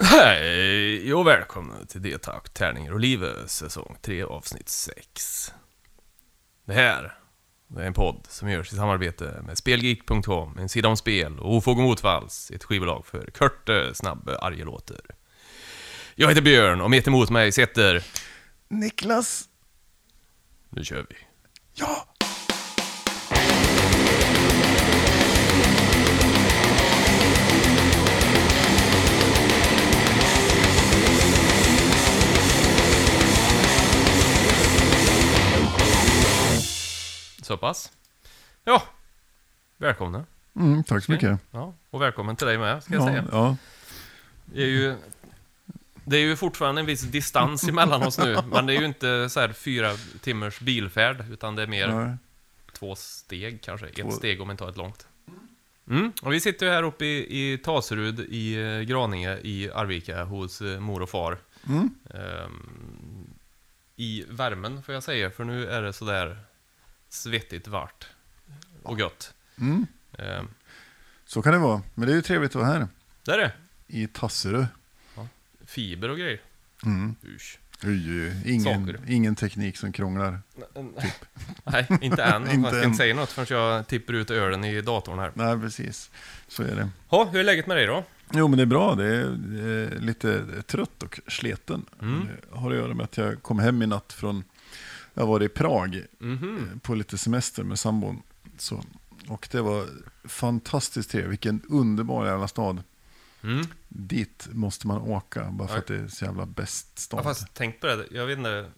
Hej och välkomna till Detak Tärningar och Livet säsong 3 avsnitt 6. Det här det är en podd som görs i samarbete med Spelgeek.com, en sida om spel och Ofog och Motvalls, ett skivbolag för korta, snabba argelåtar. Jag heter Björn och mitt emot mig sitter... Niklas! Nu kör vi. Ja! Så pass. Ja, välkomna. Mm, tack så mycket. Ja, och välkommen till dig med, ska jag Ja, säga. ja. Det är ju... Det är ju fortfarande en viss distans emellan oss nu, men det är ju inte så här fyra timmars bilfärd, utan det är mer ja. två steg kanske. Två- Ett steg om man tar ett långt. Mm. Och vi sitter ju här uppe i, i Taserud i eh, Graninge i Arvika hos eh, mor och far. Mm. Ehm, I värmen får jag säga, för nu är det sådär svettigt vart och gött. Mm. Ehm, Så kan det vara. Men det är ju trevligt att vara här. där är det. I Tasserö. Fiber och grejer. Mm. Usch. Oj. Ingen, Saker. ingen teknik som krånglar. Nej, inte än. Typ. Inte jag ska inte säga något förrän jag tippar ut ölen i datorn här. Nej, precis. Så är det. Ha, hur är läget med dig då? Jo, men det är bra. Det är, det är lite trött och sleten. Mm. Det har att göra med att jag kom hem i natt från... Jag var i Prag Mhm. eh, på lite semester med sambon. Så, och det var fantastiskt trevligt. Vilken underbar jävla stad. Mm. Dit måste man åka bara för Ja. att det är så jävla bäst stad. har faktiskt tänkt på det. Jag vet inte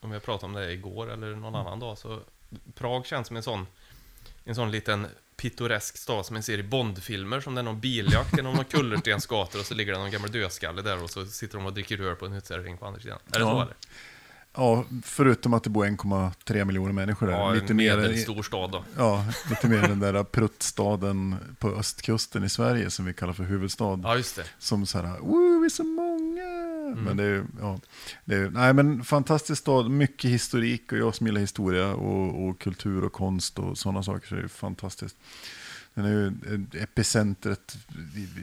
om jag pratade om det igår eller någon annan dag. Så Prag känns som en sån, en sån liten pittoresk stad som man ser i Bondfilmer. Som det är någon biljakt genom någon kullerstensgator och så ligger det någon gammal dödskalle där och så sitter de och dricker öl på en uteservering på andra sidan. Är det Ja. så eller? Ja, förutom att det bor 1,3 miljoner människor där. Ja, lite, en medelstor stad då. ja, lite mer den där pruttstaden på östkusten i Sverige som vi kallar för huvudstad. Ja, just det. Som så här, vi är så många. Mm. Men det är, ja, det är, nej men fantastisk stad, mycket historik och jag som gillar historia och, och kultur och konst och sådana saker så det är fantastiskt. Den är ju epicentret,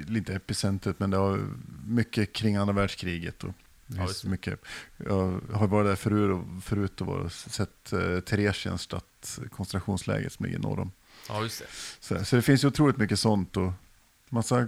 lite epicentret, men det har mycket kring andra världskriget. Och det Ja, finns just mycket, jag har varit där förut, förut och sett eh, Theresienstadt, koncentrationsläget som ligger norr om. Ja, just det. Så, så det finns ju otroligt mycket sånt och massa, eh,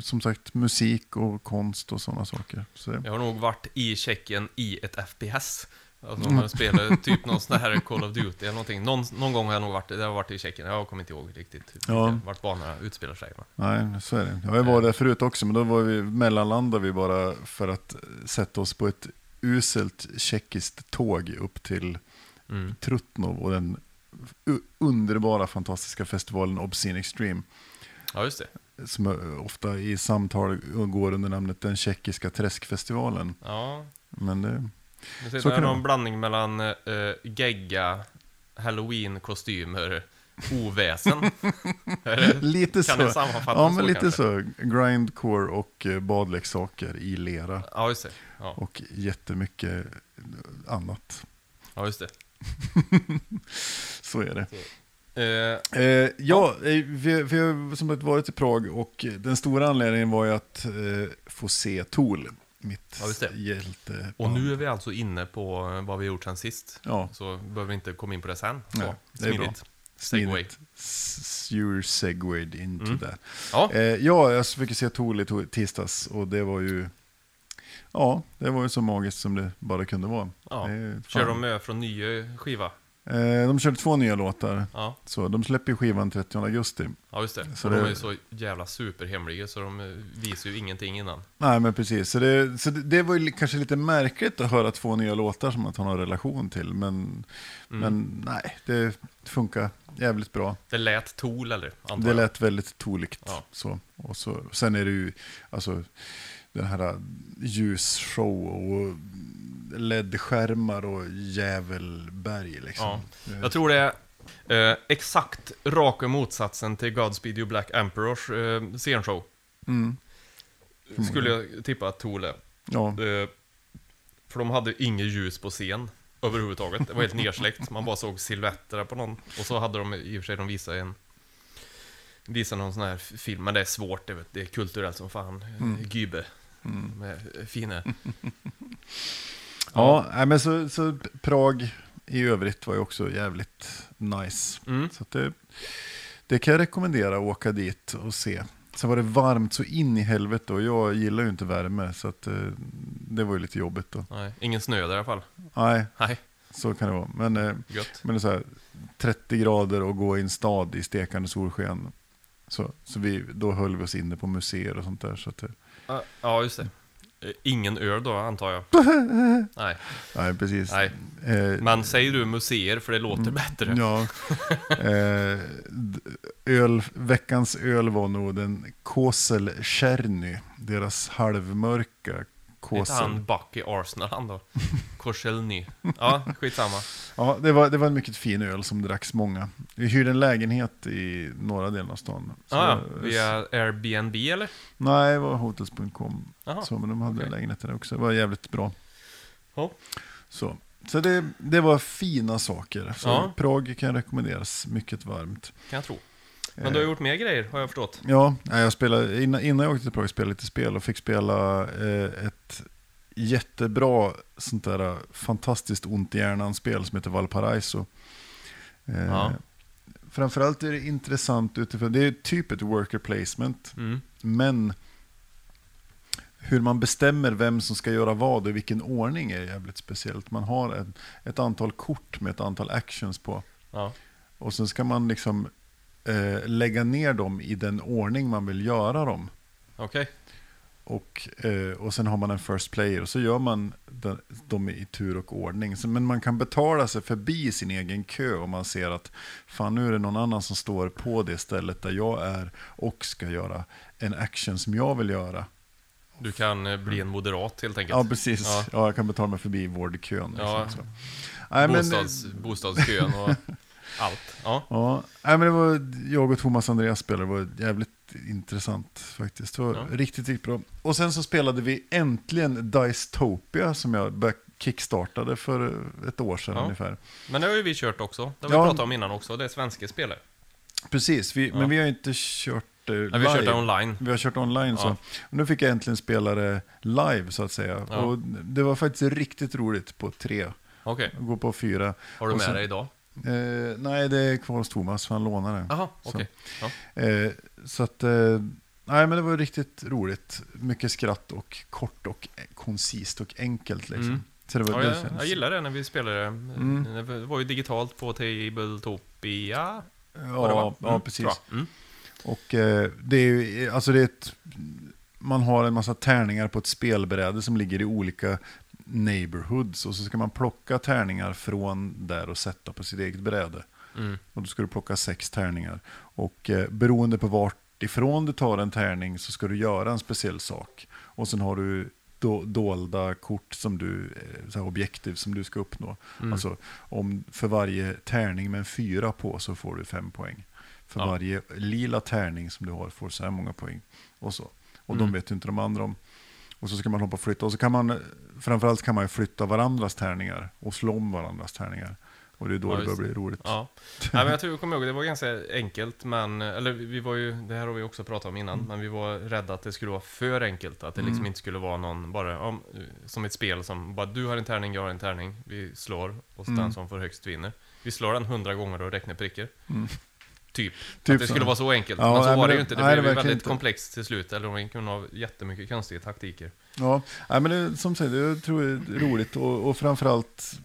som sagt, musik och konst och sådana saker. Så Jag har nog varit i Tjeckien i ett FPS. Alltså om Mm. man spelar typ någon sån här Call of Duty eller någonting. Någon, någon gång har jag nog varit, jag har varit i Tjeckien. Jag kommer inte ihåg riktigt Ja. ja. vart banorna utspelar sig. Men. nej, så är det. Jag har varit där förut också, men då var vi, mellanlandade vi bara för att sätta oss på ett uselt tjeckiskt tåg upp till Mm. Trutnov och den underbara, fantastiska festivalen Obscene Extreme. Ja, just det. Som ofta i samtal går under namnet den tjeckiska träskfestivalen. Ja, Men det, det Så kan det någon blandning mellan uh, gegga, halloween-kostymer, oväsen. Är det- lite kan så. det sammanfattas Ja, men så lite kanske? så. Grindcore och eh, badleksaker i lera. Ja, just det. Ja, Och jättemycket annat. ja just det. Så är det. Eh, Eh, ja, vi, vi har som sagt varit i Prag och den stora anledningen var ju att eh, få se Tool. Mitt Ja, hjälte. och nu är vi alltså inne på eh, vad vi gjort sen sist. Ja, Så behöver vi inte komma in på det sen. Så, Nej, det är bra. smidigt. smidigt. Segway. You're segwayed into Mm. that. Ja, Eh, ja, jag fick se to- tisdags och det var ju Ja, det var ju så magiskt som det bara kunde vara. ja. Fan- Kör de med från nya skiva? Eh, de körde två nya låtar. Ja, Så de släpper ju skivan 30 augusti. ja just det. Så Så det- de är ju så jävla superhemliga så de eh, visar ju ingenting innan. Nej, men precis. Så det, så det, det var ju kanske lite märkligt att höra två nya låtar som man har någon relation till. Men, Mm. men nej, det funkar jävligt bra. Det lät Tool eller? Antar Det lät väldigt tolikt. Ja. Så. Och så, sen är det ju alltså, den här ljusshow och LED-skärmar och djävulberg. Liksom. Ja. Jag tror det är eh, exakt raka motsatsen till Godspeed You Black Emperors eh, scenshow. Mm, Skulle jag tippa att Tool är. ja. Eh, för de hade inget ljus på scen överhuvudtaget. Det var helt nersläckt. Man bara såg silhuetter på någon. Och så hade de i och för sig, de visade en visa någon sån här film, men det är svårt, det, vet, det är kulturellt som fan. Mm. Gybe. Mm. Eh, fina. Ja, nej, men så, så Prag i övrigt var ju också jävligt nice. Mm. Så det, det kan jag rekommendera att åka dit och se. Sen var det varmt så in i helvete och jag gillar ju inte värme så att eh, det var ju lite jobbigt då. Nej, ingen snö där i alla fall. Nej, Nej, så kan det vara. Men, eh, men så här, 30 grader och gå i en stad i stekande solsken. Så, så vi, då höll vi oss inne på museer och sånt där. Så att, eh, Ja, just det. Ingen öl då, antar jag. Nej, nej, precis. nej. Eh, Men säger du museer, för det låter bättre. Ja. Eh, öl, veckans öl var nog den Kosel Cherny. Deras halvmörka Kosel. han Buck i Arsenal han då? Korselny. Ja, skitsamma. Ja, det var, det var en mycket fin öl som dracks många. Vi hyrde en lägenhet i norra delen av stan. Så- Ah, ja, via Airbnb eller? Nej, det var hotels.com. Så, men de hade okej. lägenheter där också. Det var jävligt bra. Ja. Så, så det, det var fina saker. Så Ja. Prag kan rekommenderas mycket varmt. Kan jag tro. Men du har gjort mer grejer, har jag förstått. Ja, jag spelade, innan, innan jag åkte till Prag spelade jag lite spel och fick spela eh, ett jättebra sånt där eh, fantastiskt ont i hjärnan-spel som heter Valparaiso. Eh, Ja. Framförallt är det intressant utifrån, det är typ ett worker placement, Mm. men hur man bestämmer vem som ska göra vad och i vilken ordning är jävligt speciellt. Man har ett, ett antal kort med ett antal actions på. Ja. Och sen ska man liksom eh, lägga ner dem i den ordning man vill göra dem. Okej. Och, eh, och sen har man en first player och så gör man den, dem i tur och ordning. Så, men man kan betala sig förbi sin egen kö om man ser att fan nu är det någon annan som står på det stället där jag är och ska göra en action som jag vill göra. Du kan eh, bli en moderat helt enkelt. Ja, precis. Ja. Ja. jag kan betala mig förbi vårdkön. Liksom, Ja. Nej, men, Bostads, bostadskön och allt. Ja. Ja, nej, men det var jag och Thomas Andreas spelade, det var jävligt intressant faktiskt. Det var Ja. riktigt, riktigt bra. Och sen så spelade vi äntligen Dicetopia som jag kickstartade för ett år sedan Ja. ungefär. Men det har ju vi kört också. Det har Ja. vi pratat om innan också. Det är svenska spelare. Precis, vi, Ja. men vi har inte kört Nej, vi har kört det online. Vi har kört online Ja. så. Och nu fick jag äntligen spela det live så att säga. Ja. Och det var faktiskt riktigt roligt på tre. Okej. Gå på fyra. Har du med så- dig idag? Eh, nej, det är kvar hos Thomas, för han lånar det. Jaha, Så. Ja. Eh, så att, eh, nej men det var riktigt roligt. Mycket skratt och kort och koncist och enkelt liksom. Mm. Så det var, Ja, det jag, jag gillar det när vi spelade det. Mm. Det var ju digitalt på Tabletopia. Ja, var. ja Mm, precis. Mm. Och eh, det är ju, alltså det är ett, man har en massa tärningar på ett spelbräde som ligger i olika neighborhoods. Och så ska man plocka tärningar från där och sätta på sitt eget bräde. Mm. Och då ska du plocka sex tärningar. Och eh, beroende på vart ifrån du tar en tärning så ska du göra en speciell sak. Och sen har du do, dolda kort som du, eh, så objektiv som du ska uppnå. Mm. Alltså om för varje tärning med en fyra på så får du fem poäng. För Ja. varje lila tärning som du har får så här många poäng. Och så. Och Mm. de vet ju inte de andra om. Och så ska man hoppa och flytta. Och så kan man, framförallt kan man ju flytta varandras tärningar och slå om varandras tärningar. Och det är då Ja, det börjar bli roligt. Ja. Nej, men jag tror jag kommer ihåg, det var ganska enkelt, men, eller vi var ju, det här har vi också pratat om innan, Mm. men vi var rädda att det skulle vara för enkelt, att det liksom Mm. inte skulle vara någon, bara, om, som ett spel som, bara du har en tärning, jag har en tärning, vi slår, och så Mm. den som får högst vinner. Vi slår den hundra gånger och räknar prickar. Typ. Typ att det så. skulle vara så enkelt, Ja, men så nej, var det det- ju inte. Det nej, det blev ju verkligen väldigt inte. komplext till slut, eller de kunde ha jättemycket konstiga taktiker. Ja, nej, men det, som sagt, det tror jag är roligt. Och, och framförallt,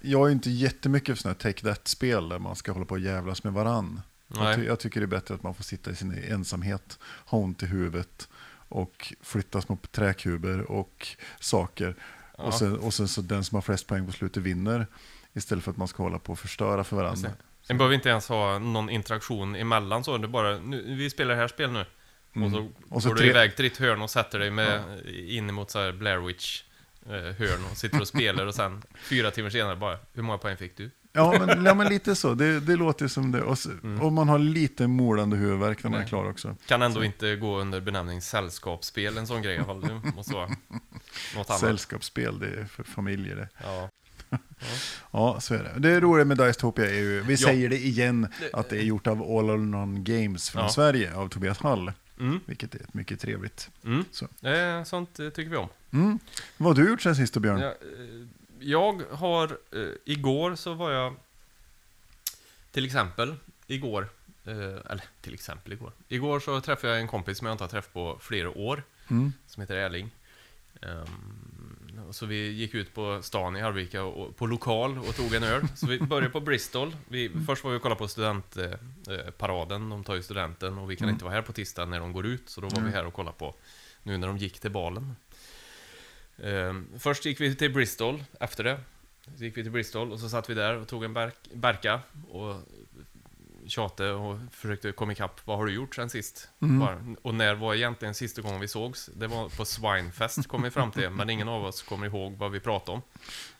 jag är inte jättemycket för sådana här take that-spel där man ska hålla på och jävlas med varann. Jag, ty, jag tycker det är bättre att man får sitta i sin ensamhet, ha ont i huvudet och flytta små träkuber och saker. Ja. Och, sen, och sen så den som har flest poäng på slutet vinner. Istället för att man ska hålla på och förstöra för varandra. En behöver inte ens ha någon interaktion emellan så, det bara, nu, vi spelar det här spelet nu. Mm. Och så, Och så går tre- du iväg till ditt hörn och sätter dig med, in emot så här Blair Witch eh, hörn och sitter och spelar och sen fyra timmar senare bara, hur många poäng fick du? Ja, men, ja, men lite så. Det, det låter som det. Och, så, Mm. och man har lite molande huvudvärk när man är klar också. Kan ändå Så. inte gå under benämning sällskapsspel, en sån grej i alla fall. Det måste vara något annat. Sällskapsspel, det är för familjer det. Ja. Ja, så är det. Det roliga med Dicetopia är ju, vi Ja. säger det igen, att det är gjort av All or None Games från Ja. Sverige, av Tobias Hall. Mm. Vilket är mycket trevligt. Mm. Så. Eh, sånt eh, tycker vi om. Mm. Vad har du gjort sen sist då, Björn? Ja, eh, jag har, eh, igår så var jag, till exempel, igår, eh, eller till exempel igår. Igår så träffade jag en kompis som jag inte har träffat på flera år, Mm. som heter Erling. Och så vi gick ut på stan i Arvika, och, på lokal, och tog en öl. Så vi började på Bristol. Vi, först var vi och kollade på studentparaden, eh, paraden. de tar ju studenten, och vi kan Mm. inte vara här på tisdag när de går ut, så då var vi här och kollade på, nu när de gick till balen. Ehm, först gick vi till Bristol, efter det. Så gick vi till Bristol och så satt vi där och tog en berk, berka och tjatade och försökte komma ikapp. Vad har du gjort sen sist? Mm. Bara. Och när var egentligen sista gången vi sågs? Det var på Swinefest kom vi fram till, men ingen av oss kommer ihåg vad vi pratade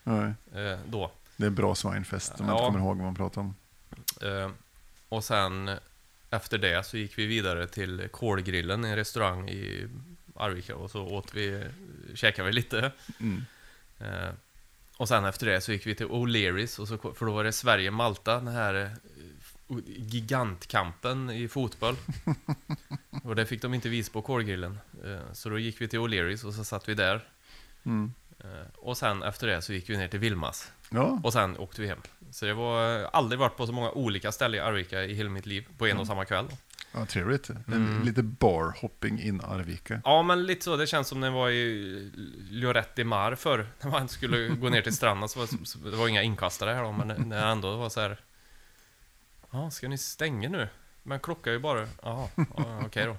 om eh, då. det är bra svinefest om man Ja. inte kommer ihåg vad man pratar om. Eh, och sen efter det så gick vi vidare till Kolgrillen, en restaurang i Arvika och så åt vi, käkade vi lite. Mm. Eh, och sen efter det så gick vi till O'Learys, och så, för då var det Sverige-Malta, den här gigantkampen i fotboll. och det fick de inte visa på Kolgrillen. Eh, så då gick vi till O'Learys och så satt vi där. Mm. Eh, och sen efter det så gick vi ner till Vilmas. Ja, Och sen åkte vi hem. Så det var eh, aldrig varit på så många olika ställen i Arvika i hela mitt liv, på en och samma kväll. ja, trevligt. Mm. Lite barhopping in Arvika. Ja, men lite så. Det känns som när jag var i Lloret Mar förr. När man skulle gå ner till stranden så var det var inga inkastare här då, men när det ändå var så här. Ja, ska ni stänga nu? Men klockan är ju bara... Jaha, ja, okej då.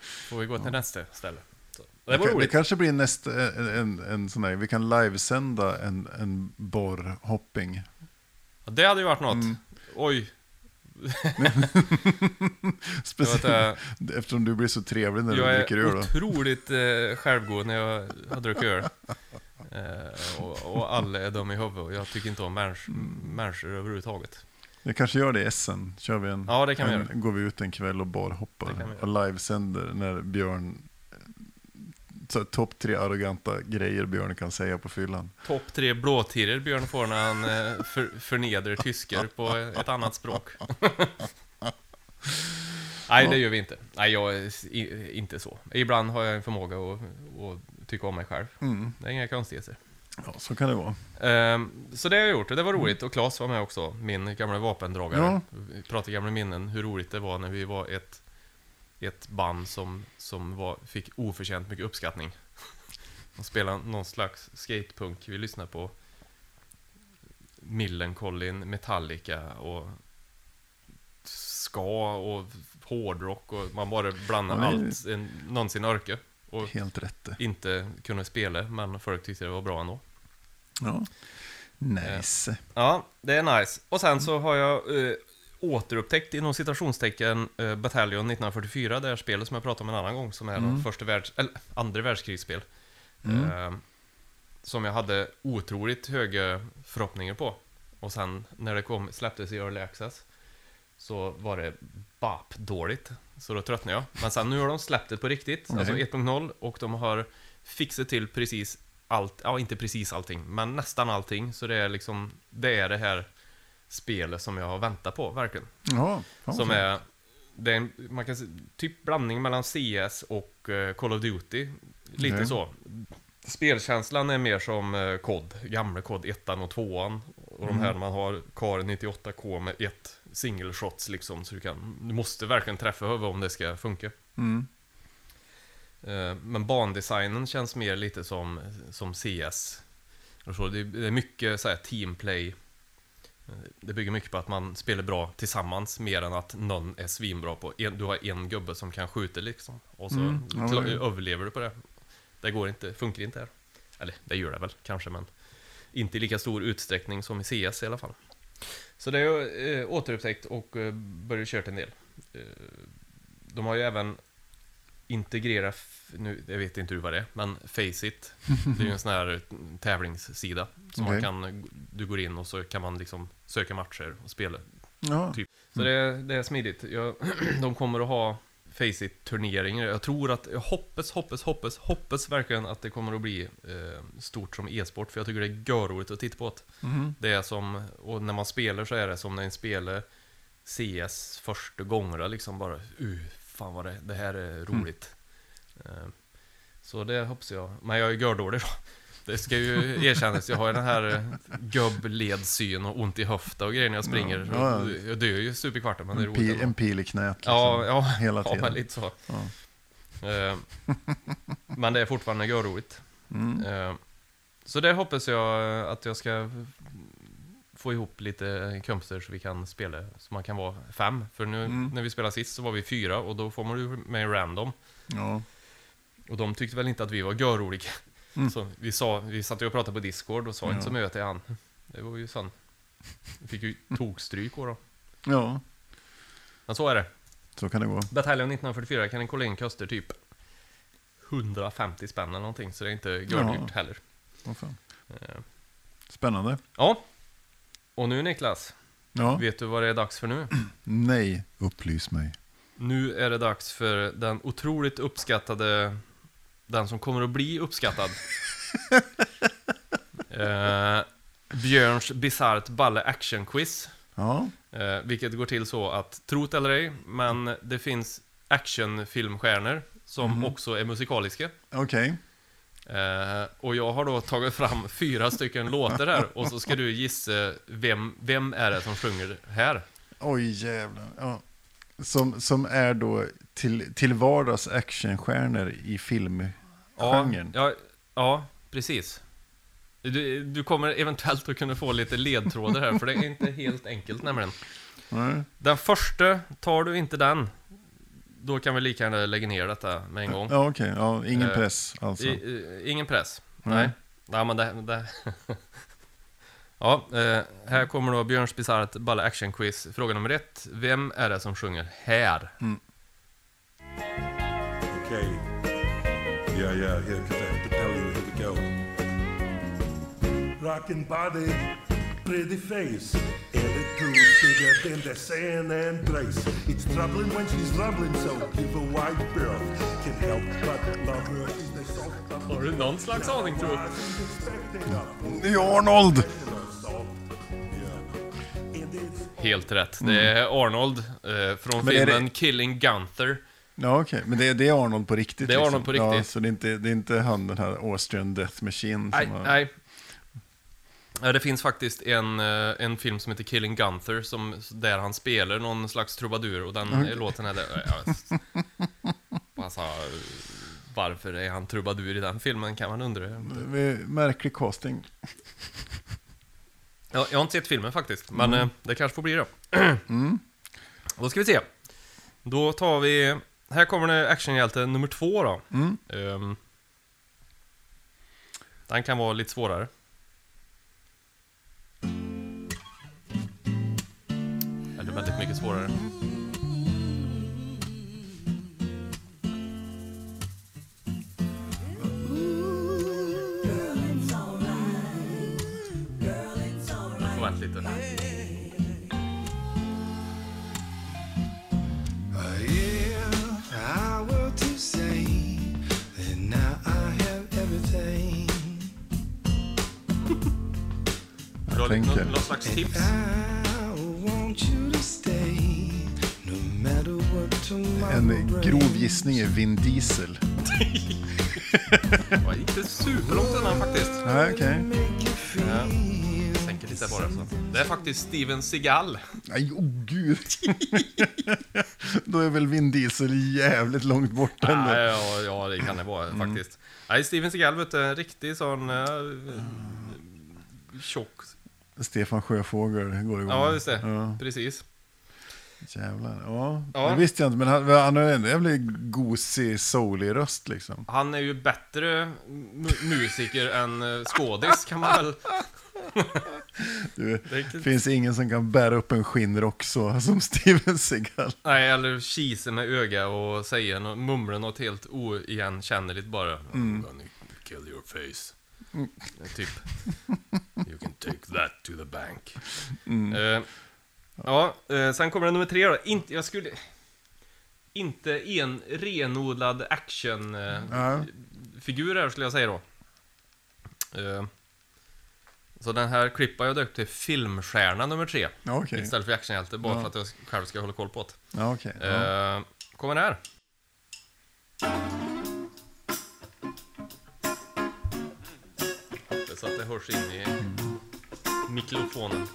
Får vi gå till nästa ställe. Så, det var det roligt. kanske blir nästa, en, en, en sån här, vi kan livesända en, en borrhopping. Ja, Det hade ju varit något. Mm. Oj. Det Speciellt eh, eftersom du blir så trevlig när du jag dricker är öl. då. otroligt eh, självgod när jag har druckit öl. Eh, och, och alla är dum i huvudet och jag tycker inte om mäns människor överhuvudtaget. Jag kanske gör det i Essen. Kör vi en, Ja, det kan vi en, göra. går vi ut en kväll och barhoppar. Vi. Och livesänder när Björn... Topp tre arroganta grejer Björn kan säga på fyllan. Topp tre blåtiror Björn får när han eh, för, förnedrar tyskar på ett annat språk. Nej, det gör vi inte. Nej, jag är inte så. Ibland har jag en förmåga att, att tycka om mig själv. Mm. Det är inga konstigheter. Ja, så kan det vara. Ehm, så det har jag gjort det var roligt. Och Claes var med också, min gamla vapendragare. Ja. Vi pratade gamla minnen, hur roligt det var när vi var ett, ett band som, som var, fick oförtjänt mycket uppskattning. De spelade någon slags skatepunk. Vi lyssnade på Millencolin, Metallica och ska och hårdrock och man bara blandade Ja, allt en, någonsin orkade. Och Helt rätt inte kunde spela, men folk tyckte det var bra ändå. Ja. Nice. Ja, det är nice. Och sen så har jag eh, återupptäckt inom citationstecken eh, Battalion 1944, det här spelet som jag pratade om en annan gång, som är mm. första världs, eller andra världskrigsspel. Mm. Eh, som jag hade otroligt höga förhoppningar på. Och sen när det kom, släpptes i Early Access så var det bap dåligt. Så då tröttnade jag. Men sen nu har de släppt det på riktigt, Okej. alltså 1.0, och de har fixat till precis allt, ja inte precis allting, men nästan allting. Så det är liksom, det är det här spelet som jag har väntat på, verkligen. Ja, Som är, det är en, man kan säga, typ blandning mellan CS och eh, Call of Duty. Lite Okej. så. Spelkänslan är mer som eh, COD, gamla COD 1 och 2 Och de här Mm. man har Car 98K med ett single shots liksom. Så du kan, du måste verkligen träffa över om det ska funka. Mm. Eh, Men bandesignen känns mer lite som, som CS. Så, det är mycket så här teamplay. Eh, Det bygger mycket på att man spelar bra tillsammans mer än att någon är svinbra på Du har en gubbe som kan skjuta liksom. Och så Mm, ja, överlever du på det. Det går inte, funkar inte här. Eller det gör det väl kanske men inte i lika stor utsträckning som i CS i alla fall. Så det har jag eh, återupptäckt och eh, börjat köra en del. Eh, de har ju även integrerat, nu, jag vet inte hur vad det är, men Faceit. Det är ju en sån här tävlingssida. Som Okej. man kan, du går in och så kan man liksom söka matcher och spela. Ja. Typ. Så det, det är smidigt. Jag, de kommer att ha Faceit-turneringar. Jag tror att, jag hoppas, hoppas, hoppas, hoppas verkligen att det kommer att bli eh, stort som e-sport. För jag tycker det är görroligt att titta på det. Mhm. Det är som, och när man spelar så är det som när en spelar CS första gångerna liksom bara, uh, fan vad det, det här är roligt. Eh, så det hoppas jag. Men jag är gördålig då. Det ska ju erkännas, jag har ju den här eh, gubbledsyn och ont i höften och grejer när jag springer. Ja, ja. Jag dör ju stup i kvarten, men det är roligt pil, en pil i knät liksom. Ja, ja, Hela ja, tiden. men lite så. Ja. Eh, men det är fortfarande görroligt. Mm. Eh, Så det hoppas jag att jag ska få ihop lite kompisar så vi kan spela, så man kan vara fem. För nu Mm. när vi spelade sist så var vi fyra och då får man ju med random. Ja. Och de tyckte väl inte att vi var görroliga. Mm. Så vi, sa, vi satt ju och pratade på Discord och sa inte så mycket till han. Det var ju sån. Vi fick ju tokstryk då. ja, Men så är det. så kan det gå. Bataljon 1944 kan en kolla in kostar typ 150 spänn eller någonting, så det är inte gördyrt Ja. heller. Vad fan. Eh, Spännande. Ja. Och nu Niklas, Ja. vet du vad det är dags för nu? Nej, upplys mig. Nu är det dags för den otroligt uppskattade, den som kommer att bli uppskattad. eh, Björns bisarrt balle action quiz. Ja, Eh, vilket går till så att, trot eller ej, men det finns actionfilmstjärnor som Mhm. också är musikaliska. okej. Eh, och jag har då tagit fram fyra stycken låtar här och så ska du gissa vem, vem är det som sjunger här? Oj, jävlar. Ja. Som, som är då till, till vardags actionstjärnor i filmgenren. Ja, ja, precis. Du, du kommer eventuellt att kunna få lite ledtrådar här, för det är inte helt enkelt nämligen. Nej. Den första, tar du inte den, då kan vi lika gärna lägga ner detta med en gång. Ja, okej. Ja, ingen Eh, press alltså. I, i, ingen press. Nej. Nej. Nej, men det... det. ja, eh, här kommer då Björns bisarrt balle action quiz. Fråga nummer ett. Vem är det som sjunger här? Okay. Yeah, yeah, yeah, because I have to tell you, here we go. Rockin' body, pretty face. Attitude bigger than the sand and grace. It's troubling when she's rumbling, so give a wide berth. Can't help but love her. She's the salt of Har du någon slags aning tror du? Arnold! Helt rätt. Det är Arnold eh, från. Men är det- Killing Gunther. Ja, okej. Men det, det är Arnold på riktigt? Det är liksom. Arnold på Ja, riktigt. så det är, inte, det är inte han den här Austrian Death Machine? Nej, har... nej. Ja, det finns faktiskt en, eh, en film som heter Killing Gunther, som, där han spelar någon slags trubadur, och den Mm. låten är där. Ja, alltså, varför är han trubadur i den filmen, kan man undra. Det är Märklig casting. Ja, jag har inte sett filmen faktiskt, men eh, det kanske får bli då. Mm. Då ska vi se. Då tar vi... Här kommer det actionhjälte nummer två då. Mm. Ehm, den kan vara lite svårare. Eller väldigt mycket svårare. Vänta lite. Har tänker. någon, någon slags tips? En grov gissning är Vin Diesel. Det var inte superlångt undan faktiskt. Nej, okej. Feel Ja. Tänker lite bara så. Det är faktiskt Steven Seagal. Nej, oh gud. Då är väl Vin Diesel jävligt långt borta ändå. Nej, ja, ja, det kan det vara Mm. faktiskt. Nej, Steven Seagal vet du, en riktig sån... Uh, tjock. Stefan Sjöfågel går igång. Ja, just det. Ja, Precis. jävlar. Ja, Ja. det visste jag inte. Men han, han har en jävligt gosig, soulig röst liksom. Han är ju bättre mu- musiker än uh, skådis, kan man väl... Du, Det finns ingen som kan bära upp en skinnrock så som Steven Seagal. Nej, eller kisa med öga och säga, nå- mumla något helt oigenkännligt bara. Gonna kill your face. Typ. You can take that to the bank. Eh, ja, eh, sen kommer det nummer tre då. Inte, jag skulle... inte en renodlad actionfigur här skulle jag säga då. Eh, Så den här klippar jag döpt till filmstjärna nummer tre. Okej. Istället för actionhjälte, bara Ja. för att jag själv ska hålla koll på det. Ja, okej. Ja. Eh, kommer här. Hoppas att det hörs in i mikrofonen.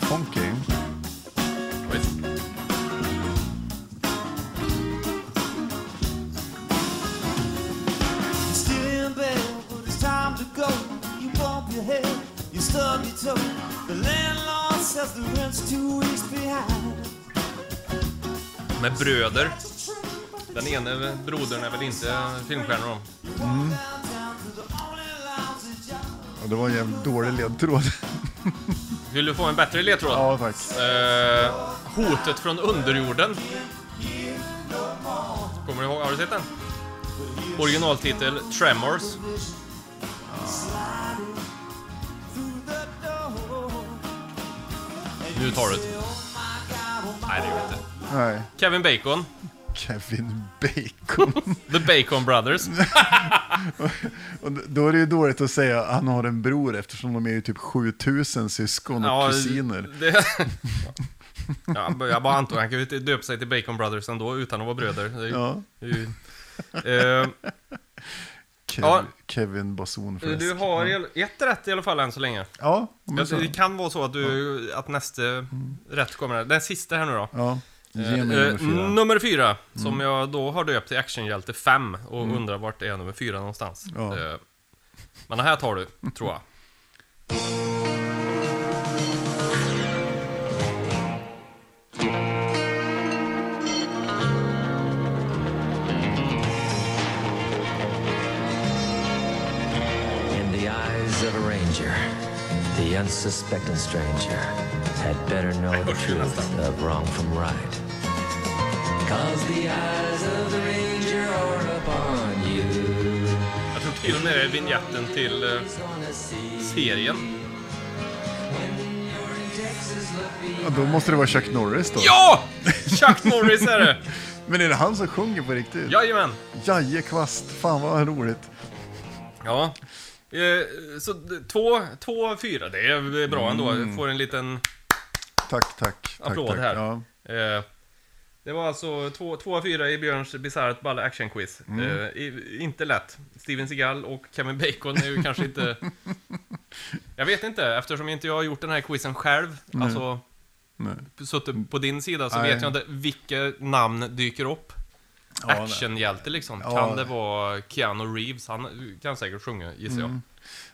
Funky. Med bröder. Den ene brodern är väl inte only lousy job. Och det var en jävligt dålig ledtråd. Vill du få en bättre ledtråd? ja, tack. Eh, hotet från underjorden. Kommer du ihåg? Har du sett den? Originaltitel Tremors. Nu tar du det. Nej, det gör inte. Nej. Kevin Bacon. Kevin Bacon. The Bacon Brothers. Och då är det ju dåligt att säga att han har en bror eftersom de är ju typ 7000 syskon och kusiner. Det... Ja, jag bara antog, han kan ju inte döpa sig till Bacon Brothers ändå utan att vara bröder. Det är ju- Ja. ju- Eh, Kev, Ja. Kevin Basonfläsk. du har ett rätt i alla fall än så länge. Ja, det kan vara så att, du, att nästa rätt kommer. Den sista här nu då. Ja, ge Eh, mig nummer fyra. Mm. nummer fyra, som jag då har döpt till Actionhjälte 5 och undrar vart är nummer fyra någonstans. Ja. Eh, men den här tar du, tror jag. In the eyes of a ranger, the unsuspecting stranger had better know the truth of wrong from right. Cause the eyes of the ranger are upon you. Jag tror till och med det är vignetten till eh, serien. Ja, då måste det vara Chuck Norris då. Ja! Chuck Norris är det! Men är det han som sjunger på riktigt? Jajamän! Jajekvast, fan vad roligt. Ja. Eh, så två, två, fyra, det är bra ändå. Jag får en liten Tack, tack. tack applåd tack. här. Ja. Eh, det var alltså två, två av fyra i Björns bisarrt balla action-quiz. Mm. I, inte lätt. Steven Seagal och Kevin Bacon är ju kanske inte... Jag vet inte, eftersom inte jag har gjort den här quizen själv, alltså Nej. suttit på din sida, så Nej. vet jag inte vilka namn dyker upp. Ja, nej. Actionhjälte liksom. Ja. Kan det vara Keanu Reeves? Han kan säkert sjunga, gissar jag.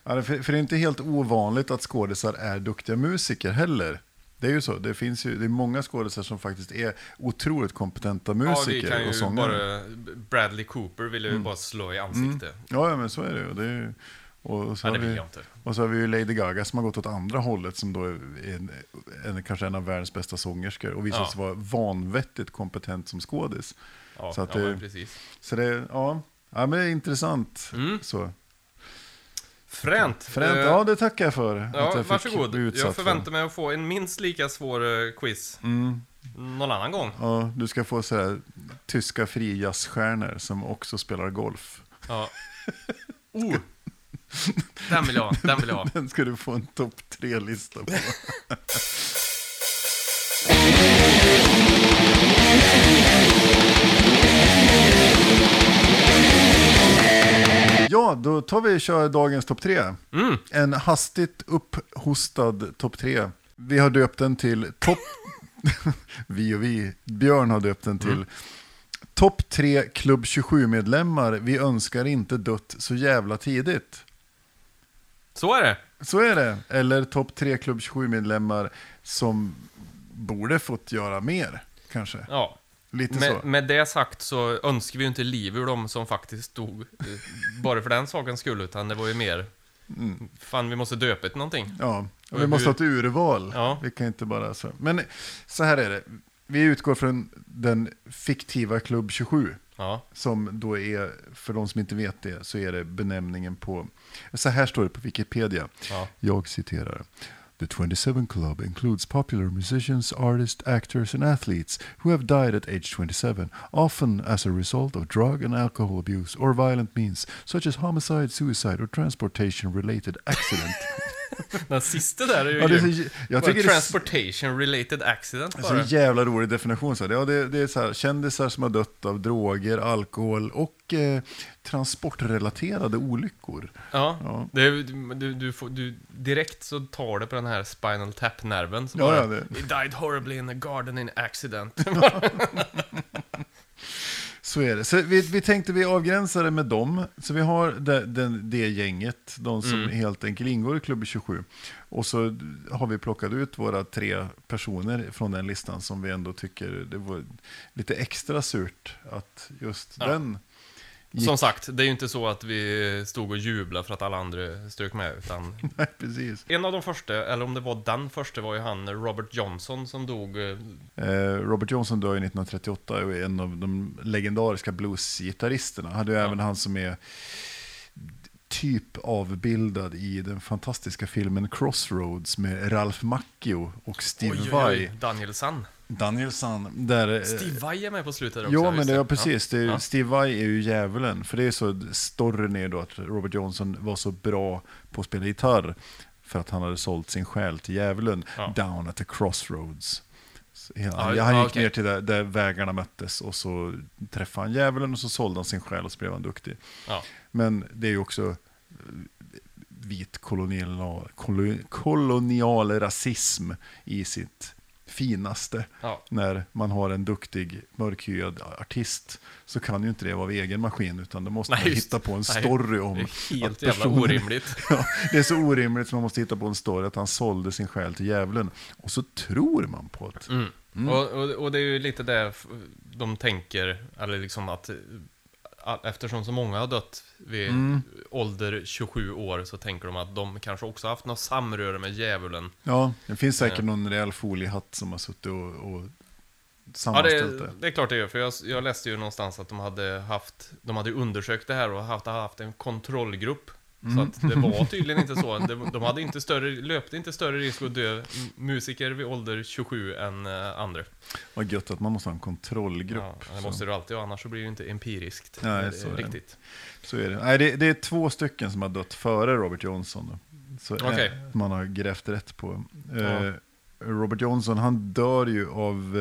Ja, för, för det är inte helt ovanligt att skådisar är duktiga musiker heller. Det är ju så. Det finns ju det är många skådisar som faktiskt är otroligt kompetenta Ja, vi musiker kan och sångare. bara... Bradley Cooper vill jag ju bara slå i ansiktet. Ja, ja, men så är det ju. Det är ju och, så Ja, vi, och så har vi ju Lady Gaga som har gått åt andra hållet som då är en, en, kanske en av världens bästa sångerskor och visar Ja. sig vara vanvettigt kompetent som skådis. Ja, Så att ja det- precis. Så det, ja, ja men det är intressant. Mm. Så. Fränt. Fränt, Eh, ja det tackar jag för. att Ja, jag fick varsågod. Jag för. förväntar mig att få en minst lika svår eh, quiz Mm. någon annan gång. Ja, du ska få sådär tyska frijazzstjärnor som också spelar golf. Ja. Oh! Den vill jag ha, den vill jag ha. Den ska du få en topp tre-lista på. Ja, då tar vi och kör dagens topp tre. Mm. En hastigt upphostad topp tre. Vi har döpt den till topp... vi och vi. Björn har döpt den till Topp tre klubb 27-medlemmar vi önskar inte dött så jävla tidigt. Så är det. Så är det. Eller topp tre klubb 27-medlemmar som borde fått göra mer, kanske. Ja. Lite Med, så. med det sagt så önskar vi ju inte liv ur dem som faktiskt dog. eh, Bara för den sakens skull, utan det var ju mer... Fan, vi måste döpa till någonting. Ja, och vi måste ha ett urval. Ja. Vi kan inte bara så. Men så här är det. Vi utgår från den fiktiva klubb 27. Ja. Som då är, för de som inte vet det, så är det benämningen på, så här står det på Wikipedia. Ja. Jag citerar. The 27 Club includes popular musicians, artists, actors, and athletes who have died at age 27, often as a result of drug and alcohol abuse or violent means, such as homicide, suicide, or transportation related accident. Den sista där är ju ja, det är så, jag tycker det är Transportation related accident så bara. jävla rolig definition. Så här. Ja, det, det är så här, kändisar som har dött av droger, alkohol och eh, transportrelaterade olyckor. Ja, Ja. Det är, du, du, får, du, direkt så tar det på den här spinal tap-nerven. Ja, bara, ja, det- He died horribly in a gardening accident. Så är det. Så vi, vi tänkte vi avgränsar det med dem. Så vi har det, den, det gänget, de som Mm. helt enkelt ingår i Klubb 27. Och så har vi plockat ut våra tre personer från den listan som vi ändå tycker det var lite extra surt att just Ja. den gick. Som sagt, det är ju inte så att vi stod och jublade för att alla andra strök med, utan Nej, precis. en av de första, eller om det var den första, var ju han Robert Johnson som dog. eh, Eh, Robert Johnson ju 1938 och är en av de legendariska bluesgitarristerna. Hade ju Ja. även han som är typ avbildad i den fantastiska filmen Crossroads med Ralph Macchio och Steve Vai. oj, Danielsson. Danielsson, där... eh, Steve Vai är med på slutet också. Ja, men det, ja, precis. Det är, Ja. Steve Vai är ju djävulen. För det är så, storyn är då att Robert Johnson var så bra på att spela gitarr. För att han hade sålt sin själ till djävulen. Ja. Down at the crossroads. Ja, Ja, han gick okej. ner till där, där vägarna möttes och så träffade han djävulen och så sålde han sin själ och så blev han duktig. Ja. Men det är ju också eh, vit kolonial, kolo- kolonial rasism i sitt finaste. Ja. När man har en duktig mörkhyad artist så kan ju inte det vara av egen maskin utan då måste Nej, man hitta på en story Det om är helt att jävla personen- orimligt. Ja, det är så orimligt så man måste hitta på en story att han sålde sin själ till djävulen. Och så tror man på det. Mm. Och, och, och det är ju lite det de tänker, eller liksom att eftersom så många har dött vid Mm. ålder 27 år så tänker de att de kanske också haft något samröre med djävulen. Ja, det finns säkert Ja. någon rejäl foliehatt som har suttit och, och Ja, sammanställt det, det. det är klart det gör, för jag, jag läste ju någonstans att de hade haft, de hade undersökt det här och haft, haft en kontrollgrupp. Mm. Så att det var tydligen inte så. De, de hade inte större, löpte inte större risk att dö musiker vid ålder 27 än eh, andra. Vad gött att man måste ha en kontrollgrupp. Ja, det måste du alltid ha, annars så blir det inte empiriskt. Nej, eh, så är det. riktigt. så är det. Nej, det, det är två stycken som har dött före Robert Johnson. Då. Så eh, man har grävt rätt på. Ja. Robert Johnson, han dör ju av,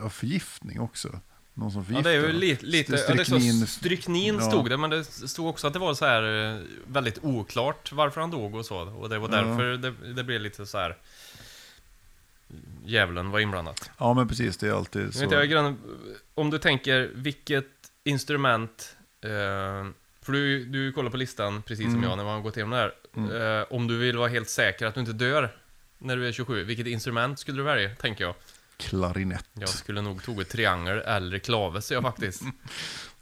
av förgiftning också. Någon som Ja, förgiftar det är ju honom. lite, lite ja, Stryknin. stryknin Ja. stod det, men det stod också att det var så här eh, väldigt oklart varför han dog och så. Och det var Ja. därför det, det blev lite så här djävulen var inblandat. Ja, men precis. Det är alltid så. jag grann, om du tänker vilket instrument, eh, för du, du kollar på listan precis som Mm. jag när man gått igenom det här. Mm. Eh, om du vill vara helt säker att du inte dör när du är 27, vilket instrument skulle du välja, tänker jag? Klarinett. Jag skulle nog tagit triangel eller klaves jag faktiskt.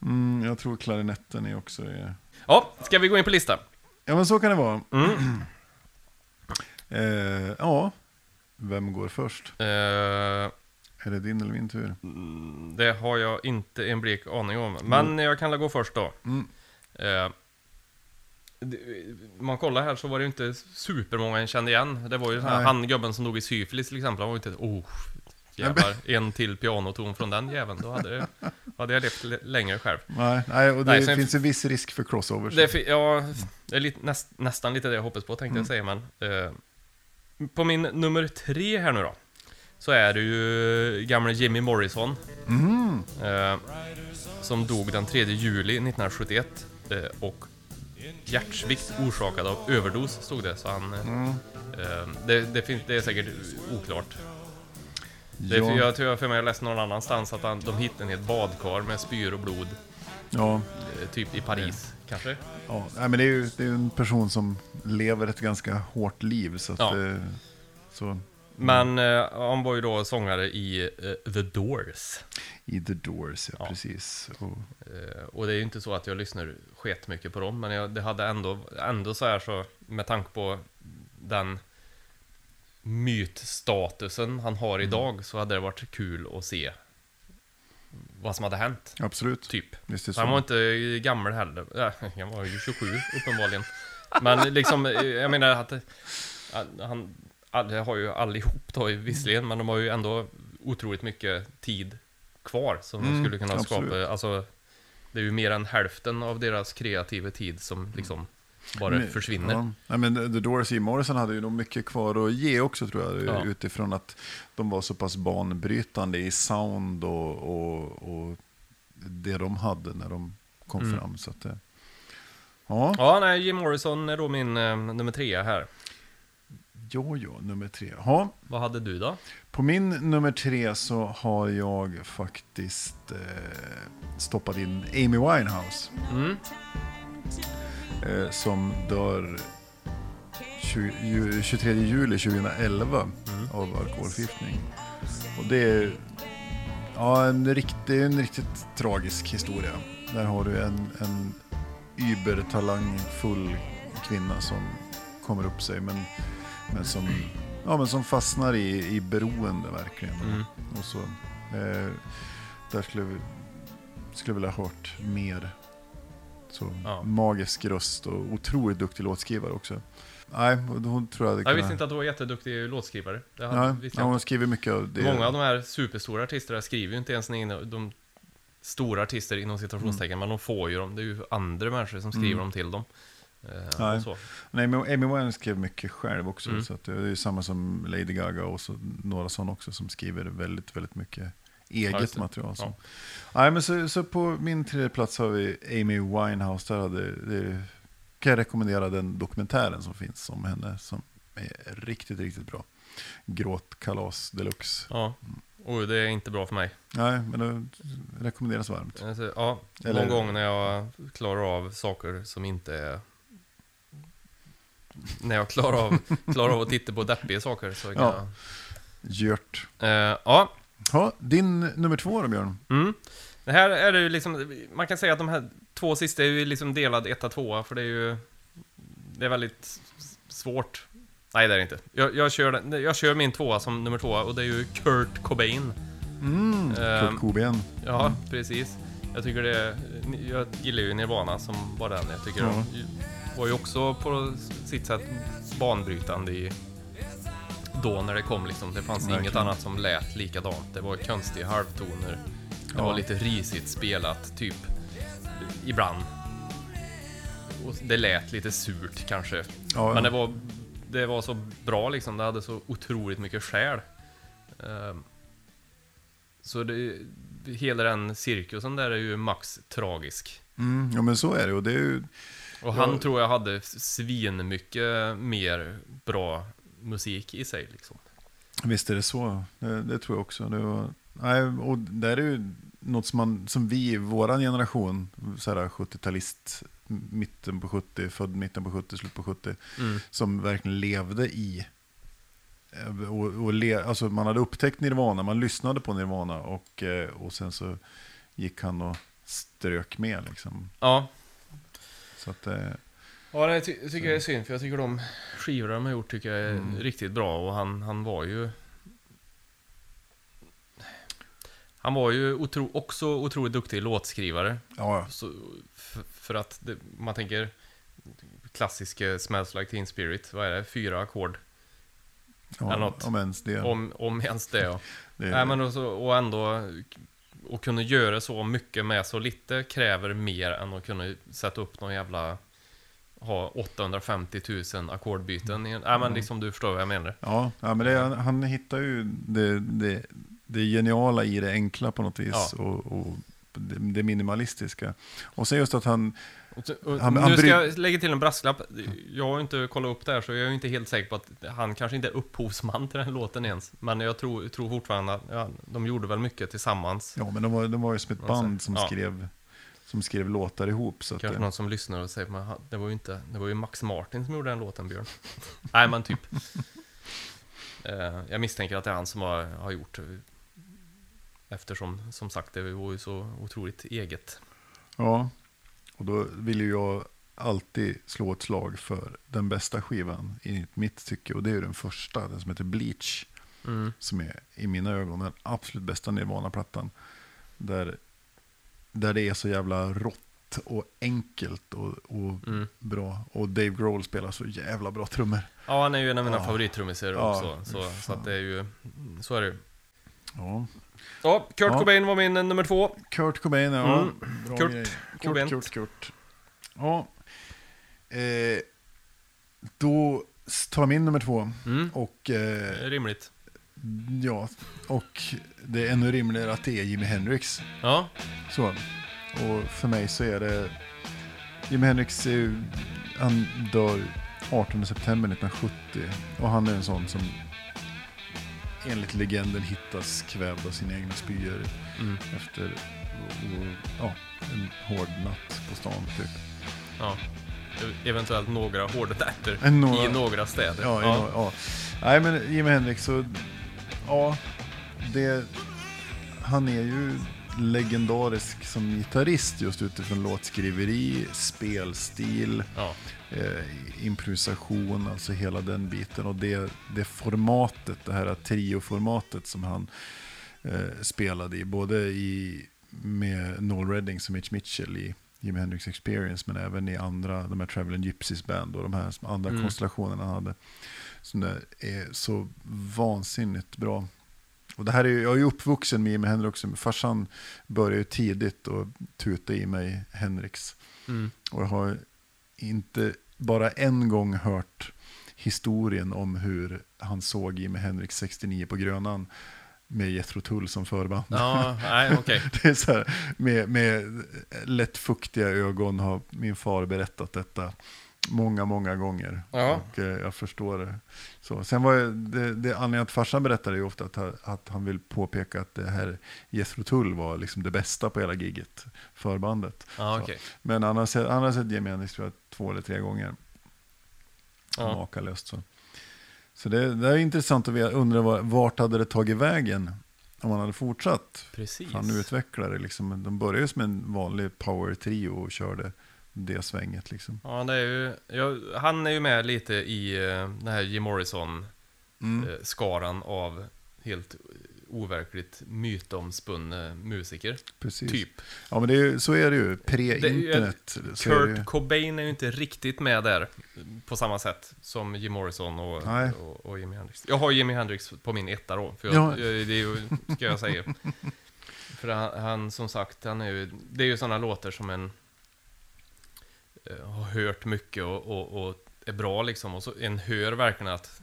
Mm, jag tror klarinetten är också är... Ja, ska vi gå in på listan? Ja, men så kan det vara. Mm. Eh, ja, vem går först? Eh, Är det din eller min tur? det har jag inte en blek aning om. Men jag kan gå först då. Mm. Eh, man kollar här så var det ju inte supermånga en kände igen. Det var ju den här, Nej. han gubben som dog i syfilis till exempel. Han var ju inte, oh, jävlar, en till pianoton från den jäveln. Då hade, det, hade jag levt längre själv. Nej, nej och det Nej, sen- finns en viss risk för crossovers. Det, ja, det är lite, näst, nästan lite det jag hoppas på tänkte Mm. jag säga, men... Eh, på min nummer tre här nu då, så är det ju gamle Jimmy Morrison. Mm. Eh, som dog den 3 juli 1971. Eh, och hjärtsvikt orsakad av överdos, stod det. Så han... eh, Mm. Eh, det, det, finns, det är säkert oklart. Det är, Ja, för, jag tror jag för mig jag läste någon annanstans att han, de hittade ett badkar med spyor och blod. ja, eh, Typ i Paris, kanske? ja. Nej, men det är ju det är en person som lever ett ganska hårt liv. Så att, Ja. eh, så, Men eh, han var ju då sångare i eh, The Doors. I The Doors, ja, Ja. precis. Och, Eh, och det är ju inte så att jag lyssnar sket mycket på dem, men jag, det hade ändå, ändå så här så, med tanke på den mytstatusen han har idag, så hade det varit kul att se vad som hade hänt, absolut, typ. visst är det Så han var inte gammal heller. Äh, han var ju 27 uppenbarligen. Men liksom, jag menar att eh, han, all, har ju allihop då visserligen, men de har ju ändå otroligt mycket tid kvar som de Mm, skulle kunna absolut. skapa. Alltså, det är ju mer än hälften av deras kreativa tid som liksom bara Men- försvinner. Ja. Nej, men The Doors, Jim Morrison hade ju nog mycket kvar att ge också tror jag. Ja. Utifrån att de var så pass banbrytande i sound och, och, och det de hade när de kom Mm. fram. Så att, det- ja, Ja, nej, Jim Morrison är då min eh, nummer tre här. jo, jo, nummer tre. Ja, Vad hade du då? på min nummer tre så har jag faktiskt eh, stoppat in Amy Winehouse. Mm. Eh, som dör 20, ju- 23 juli 2011 av alkoholförgiftning. Och det är ja, en, rikt, det är en riktigt tragisk historia. Där har du en, en übertalangfull kvinna som kommer upp sig men, men, som, ja, men som fastnar i, i beroende verkligen. Mm. Och så, eh, där skulle skulle vilja ha hört mer. Så Ja. magisk röst och otroligt duktig låtskrivare också. Nej, hon tror jag Jag visste inte att du var jätteduktig låtskrivare. Nej, ja, hon skriver mycket av det. Många av de här superstora artisterna skriver ju inte ens sina, de stora artister inom citationstecken, Mm. men de får ju dem. Det är ju andra människor som skriver dem till dem. Eh, Nej. Nej, men Amy Winehouse skrev mycket själv också. Mm. Så det är ju samma som Lady Gaga och så några sådana också som skriver väldigt, väldigt mycket eget det. material. Så. Ja. Nej, men så, så på min tredje plats har vi Amy Winehouse. Där hade, det, kan jag rekommendera den dokumentären som finns om henne som är riktigt, riktigt bra. Gråtkalas deluxe. Ja, och det är inte bra för mig. Nej, men det rekommenderas varmt. Alltså, ja, Eller- någon gång när jag klarar av saker som inte är... När jag klarar av, klarar av att titta på deppiga saker så kan Ja. Gjort. jag... Eh, ja, Ja, din nummer två då Björn? Mm. Det här är det ju liksom, man kan säga att de här två sista är ju liksom delad etta, tvåa, för det är ju, det är väldigt svårt. Nej, det är det inte. Jag, jag, kör, jag kör min tvåa som nummer tvåa, och det är ju Kurt Cobain. Mm, Kurt Cobain. Ja, precis. Jag tycker det, jag gillar ju Nirvana som var den jag tycker Ja. var ju också på sitt sätt banbrytande i då när det kom liksom. Det fanns inget Verkligen. annat som lät likadant. Det var konstiga halvtoner. Det Ja. var lite risigt spelat, typ. Ibland. Och det lät lite surt kanske. Ja, Men det var, det var så bra liksom. Det hade så otroligt mycket själ. Ehm, så det, hela den cirkusen där är ju max tragisk. Mm, ja men så är det och det är ju, Och han tror jag hade svin mycket mer bra musik i sig liksom. visst är det så. Det, det tror jag också. Det var, nej, och där är ju något som, man, som vi i våran generation, så här 70-talist, mitten på 70, född mitten på 70, slut på 70, Mm. som verkligen levde i. eh, Och, och le, alltså man hade upptäckt Nirvana, man lyssnade på Nirvana och, eh, och sen så gick han och strök med liksom. Ja, Så att, eh, Ja, det ty tycker jag är synd, för jag tycker de skivor de har gjort tycker jag är Mm. riktigt bra och han, han var ju... Han var ju otro också otroligt duktig låtskrivare. ja, Så, f- för att det, man tänker klassiska Smells Like Teen Spirit, vad är det? Fyra ackord? Eller ja något. om ens det. Om, om ens det ja. det Nej, men och, så, och ändå och kunna göra så mycket med så lite kräver mer än att kunna sätta upp någon jävla ha 850 000 ackordbyten. en- Nej men liksom du förstår vad jag menar. Ja, ja men det, han hittar ju det, det, det geniala i det enkla på något vis. Ja. Och, och det, det minimalistiska. Och sen just att han, Och, och, Han- nu han ska jag lägga till en brasklapp. Jag har inte kollat upp det här så jag är inte helt säker på att han kanske inte är upphovsman till den låten ens. Men jag tror, tror fortfarande att ja, de gjorde väl mycket tillsammans. ja men de var, de var ju som ett band som, ja. skrev, som skrev låtar ihop. Så att, Kanske det- någon som lyssnar och säger ha- det var ju inte, det var ju Max Martin som gjorde den låten Björn. Nej men typ. Eh, jag misstänker att det är han som har, har gjort det. Eftersom, som sagt, det var ju så otroligt eget. Ja, och då vill ju jag alltid slå ett slag för den bästa skivan i mitt tycke. Och det är ju den första, den som heter Bleach. Mm. Som är i mina ögon den absolut bästa Nirvana-plattan. Där, där det är så jävla rått och enkelt och, och Mm. bra. Och Dave Grohl spelar så jävla bra trummor. Ja, han är ju en av mina Ja. favorittrummisar Ja, också. Så, så att det är ju, så är det ju. Ja. Ja, Kurt Ja. Cobain var min eh, nummer två. Kurt Cobain, ja. Mm. Bra Kurt grej. Kurt, Kurt, Kurt. Ja. Eh, då tar jag min nummer två. Mm. Och eh, rimligt. Ja, och det är ännu rimligare att det är Jimi Hendrix. Ja, Så. Och för mig så är det... Jimi Hendrix är ju, han dör 18 september 1970. Och han är en sån som enligt legenden hittas kvävd av sina egna spyor mm. efter och, och, ja, en hård natt på stan typ. ja. Eventuellt några hårda ärtor i några städer. Ja, ja. ja. Nej men Jimi Hendrix så, ja, det, han är ju legendarisk som gitarrist just utifrån låtskriveri, spelstil, ja. eh, improvisation, alltså hela den biten. Och det, det formatet, det här trio-formatet som han eh, spelade i, både i, med Noel Redding som Mitch Mitchell i Jimi Hendrix Experience, men även i andra, de här Traveling Gypsies Band och de här andra Mm. konstellationerna han hade. Som det är så vansinnigt bra. Och det här är, jag är ju uppvuxen med Jimi Hendrix, farsan började ju tidigt och tuta i mig Hendrix. Mm. Och jag har inte bara en gång hört historien om hur han såg Jimi Hendrix 69 på Grönan med Jethro Tull som förband. Ja, nej, okej. Det är så här, med, med lätt fuktiga ögon har min far berättat detta många, många gånger. Ja. Och eh, jag förstår det. Så, sen var det, det, det anledningen att farsan berättade ju ofta att, han- att han vill påpeka att det här Jethro Tull var liksom det bästa på hela giget, förbandet. Så. okej. Men han har sett, han har sett Jimi Hendrix tror jag, två eller tre gånger. Ja. Makalöst så. Så det, det är intressant att undra var- vart hade det tagit vägen om han hade fortsatt. Precis. Han utvecklade liksom, de började ju som en vanlig power trio och körde det svänget liksom. Ja, det är ju, ja, han är ju med lite i eh, den här Jim Morrison-skaran av helt overkligt mytomspunna musiker. Precis. Typ. Ja men det är, ju- så är det ju, pre-internet. det ju. Kurt Cobain är ju inte riktigt med där på samma sätt som Jim Morrison och, och, och Jimi Hendrix. Jag har Jimi Hendrix på min etta då, för jag, Ja. jag, det är ju, ska jag säga. för han, han, som sagt, han är ju, det är ju sådana låtar som en eh, har hört mycket och, och, och är bra liksom. Och så en hör verkligen att,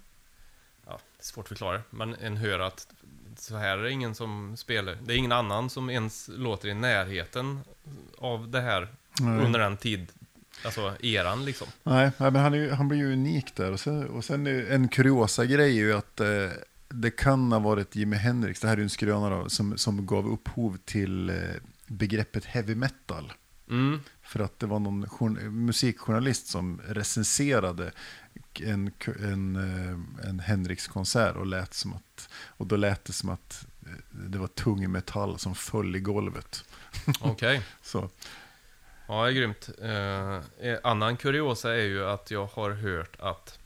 ja, svårt att förklara, men en hör att så här är det ingen som spelar. Det är ingen annan som ens låter i närheten av det här Nej. under den tid, alltså eran liksom. Nej, men han, är, han blir ju unik där. Och sen, och sen en kuriosa grej är ju att eh, det kan ha varit Jimi Hendrix, det här är ju en skröna då, som, som gav upphov till eh, begreppet heavy metal. Mm. För att det var någon jour- musikjournalist som recenserade en, en, eh, en Hendrix-konsert och, lät som att, och då lät det som att eh, det var tung metall som föll i golvet. Okej. Så, Ja, det är grymt. Eh, annan kuriosa är ju att jag har hört att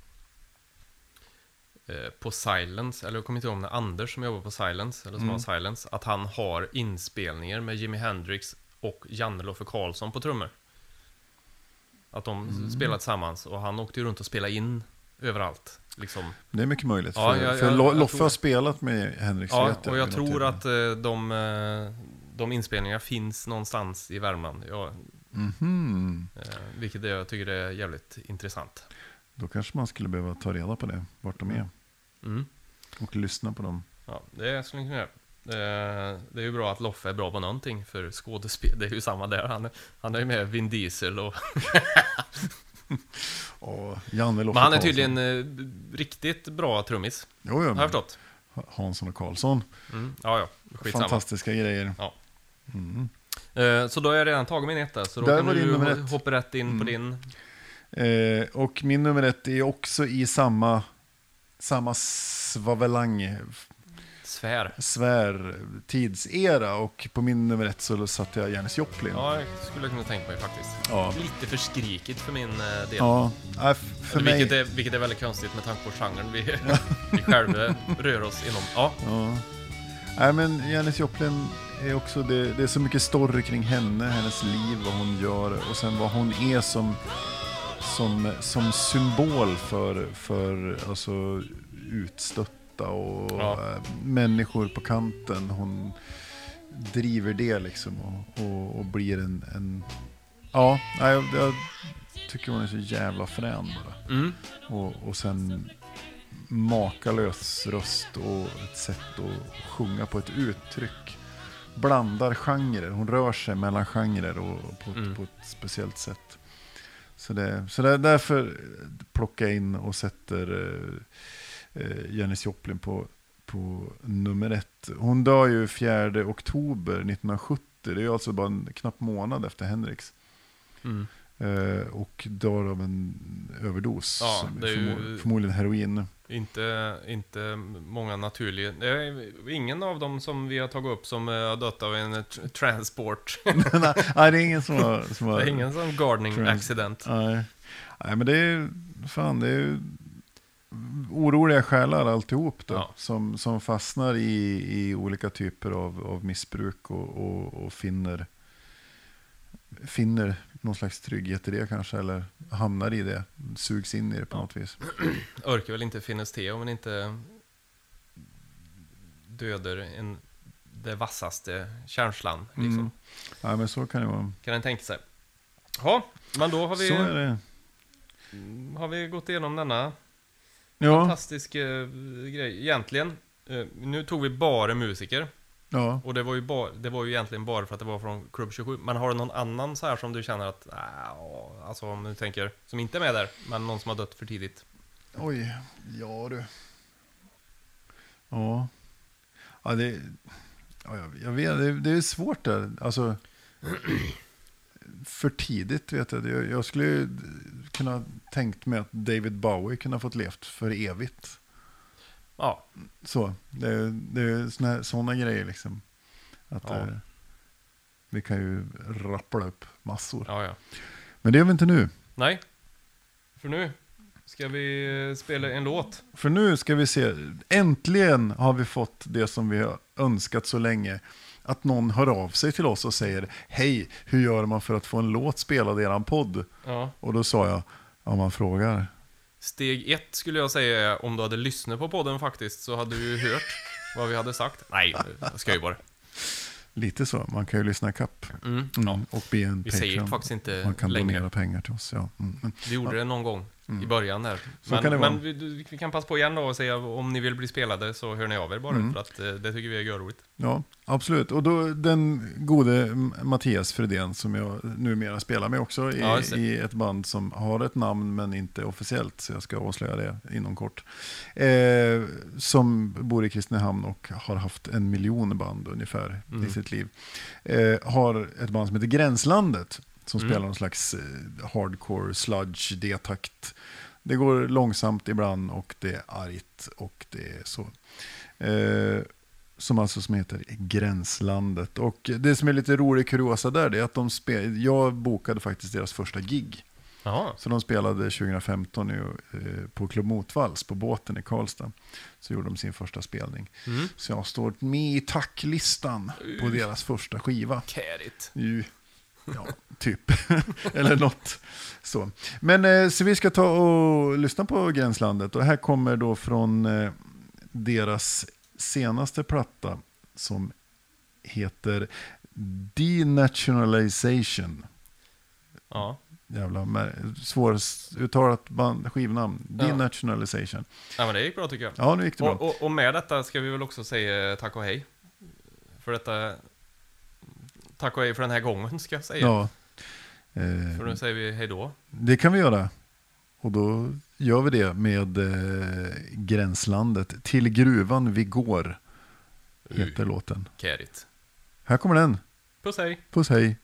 eh, på Silence, eller jag kommer inte ihåg om det är Anders som jobbar på Silence, eller som Mm. har Silence, att han har inspelningar med Jimi Hendrix och Janne Loffe Karlsson på trummor. Att de Mm. spelar tillsammans och han åkte ju runt och spelade in överallt. Liksom. det är mycket möjligt. Ja, för jag- för jag- Lo- jag Loffe tror- har spelat med Hendrix. Ja, och jag tror att eh, de, eh, de inspelningarna finns någonstans i Värmland. Ja, Mhm. eh, vilket jag tycker är jävligt intressant. Då kanske man skulle behöva ta reda på det, vart de är. Mm. Och lyssna på dem. Ja, det skulle ni kunna göra. Eh, Det är ju bra att Loffe är bra på någonting för skådespel. Det är ju samma där. Han, han är ju med Vin Diesel och... Och Janne Loffe Men han är Karlsson. tydligen eh, riktigt bra trummis. Jo, jo, Har jag förstått. Hansson och Karlsson. Mm. Ja, ja. Skitsamma. Fantastiska grejer. Ja. Mm. Eh, Så då har jag redan tagit min etta. Så då Där kan var du. Mm. hoppa rätt in på din. Eh, och min nummer ett är också i samma, samma svavelang Sfär. svär tidsera. Och på min nummer ett så satte jag Janis Joplin. Ja, jag skulle kunna tänka mig faktiskt. Ja. Lite för skrikigt för min eh, del. Ja, äh, för mig... vilket, är, vilket är väldigt konstigt med tanke på genren vi, vi själva rör oss inom. Ja, Ja. Nej, men Janis Joplin är också, det, det är så mycket story kring henne, hennes liv, vad hon gör och sen vad hon är som, som, som symbol för, för alltså, utstötta och Ja. eh, människor på kanten. Hon driver det liksom och, och, och blir en, en ja, jag, jag tycker hon är så jävla frän bara. Mm. Och, och sen makalös röst och ett sätt att sjunga på ett uttryck. Blandar genrer, hon rör sig mellan genrer och på, ett- Mm. på ett speciellt sätt. Så, det, så det, därför plockar jag in och sätter eh, Janis Joplin på, på nummer ett. Hon dör ju 4 oktober 1970, det är ju alltså bara en knapp månad efter Hendrix. Mm. Eh, och dör av en överdos. Ja, som det är ju- förmo- Förmodligen heroin. Inte, inte många naturliga. Det är ingen av dem som vi har tagit upp som eh, har dött av en tr- transport. nej, det är ingen som har... Som har Det är ingen som gardening accident. nej. nej, men det är fan, det är oroliga själar alltihop då. Ja. Som, som fastnar i, i olika typer av, av missbruk och, och, och finner, finner någon slags trygghet i det kanske. Eller hamnar i det, sugs in i det på Ja. något vis. Orkar väl inte finnas till om man inte dödar en, det vassaste känslan. Liksom. Mm. Ja, men så kan det vara. Kan en tänka sig. Ja, men då har vi, har vi gått igenom denna Ja, fantastisk eh, grej. Egentligen, eh, nu tog vi bara musiker. ja. Och det var, ju bara, det var ju egentligen bara för att det var från Club 27. Men har du någon annan så här som du känner att, äh, alltså om du tänker, som inte är med där, men någon som har dött för tidigt? Oj, ja du. Ja. Ja, det... Ja, jag, jag vet, det, det är svårt där. Alltså... För tidigt vet jag. Jag, skulle ju kunna tänkt mig att David Bowie kunde ha fått levt för evigt. Ja, Så, det, det är såna, såna grejer liksom. Att, Ja. eh, vi kan ju rappla upp massor. ja, ja. Men det gör vi inte nu. Nej, för nu ska vi eh, spela en låt. För nu ska vi se, äntligen har vi fått det som vi har önskat så länge. Att någon hör av sig till oss och säger, hej, hur gör man för att få en låt spelad i eran podd? Ja. Och då sa jag, ja man frågar. Steg ett skulle jag säga är om du hade lyssnat på podden faktiskt så hade du ju hört vad vi hade sagt. Nej, jag ska ju bara. Lite så, man kan ju lyssna kapp. Mm. Mm, och bli en Vi säger Patreon. faktiskt inte Man kan längre. donera pengar till oss. Ja. Mm. Vi gjorde det någon gång i början där. Men, men vi, vi kan passa på igen då och säga om ni vill bli spelade så hör ni av er bara. Mm. För att eh, det tycker vi är görroligt. Ja, absolut. Och då den gode Mattias Fredén som jag numera spelar med också i, Ja, i ett band som har ett namn men inte officiellt, så jag ska avslöja det inom kort. Eh, som bor i Kristinehamn och har haft en miljon band ungefär i Mm. sitt liv. Eh, har ett band som heter Gränslandet som Mm. spelar någon slags eh, hardcore sludge D-takt. Det går långsamt ibland och det är argt och det är så. Eh, som alltså som heter Gränslandet. Och det som är lite rolig kuriosa där det är att de spel, jag bokade faktiskt deras första gig. Jaha. Så de spelade 2015 i, eh, på Klubb Motvalls på båten i Karlstad. Så gjorde de sin första spelning. Mm. Så jag står med i tacklistan på deras första skiva. Kärigt. Ja, typ. Eller något så. Men eh, så vi ska ta och lyssna på Gränslandet. Och här kommer då från eh, deras senaste platta som heter Denationalization. Ja. Jävla svåruttalat band, skivnamn. Ja. Denationalization. ja, men det gick bra tycker jag. Ja, nu gick det bra. Och, och, och med detta ska vi väl också säga tack och hej. För detta... Tack och hej för den här gången ska jag säga. Ja. För nu Eh, säger vi hej då. det kan vi göra. Och då gör vi det med eh, Gränslandet. Till gruvan vi går, heter låten. Kärigt. Här kommer den. Puss hej. Puss hej.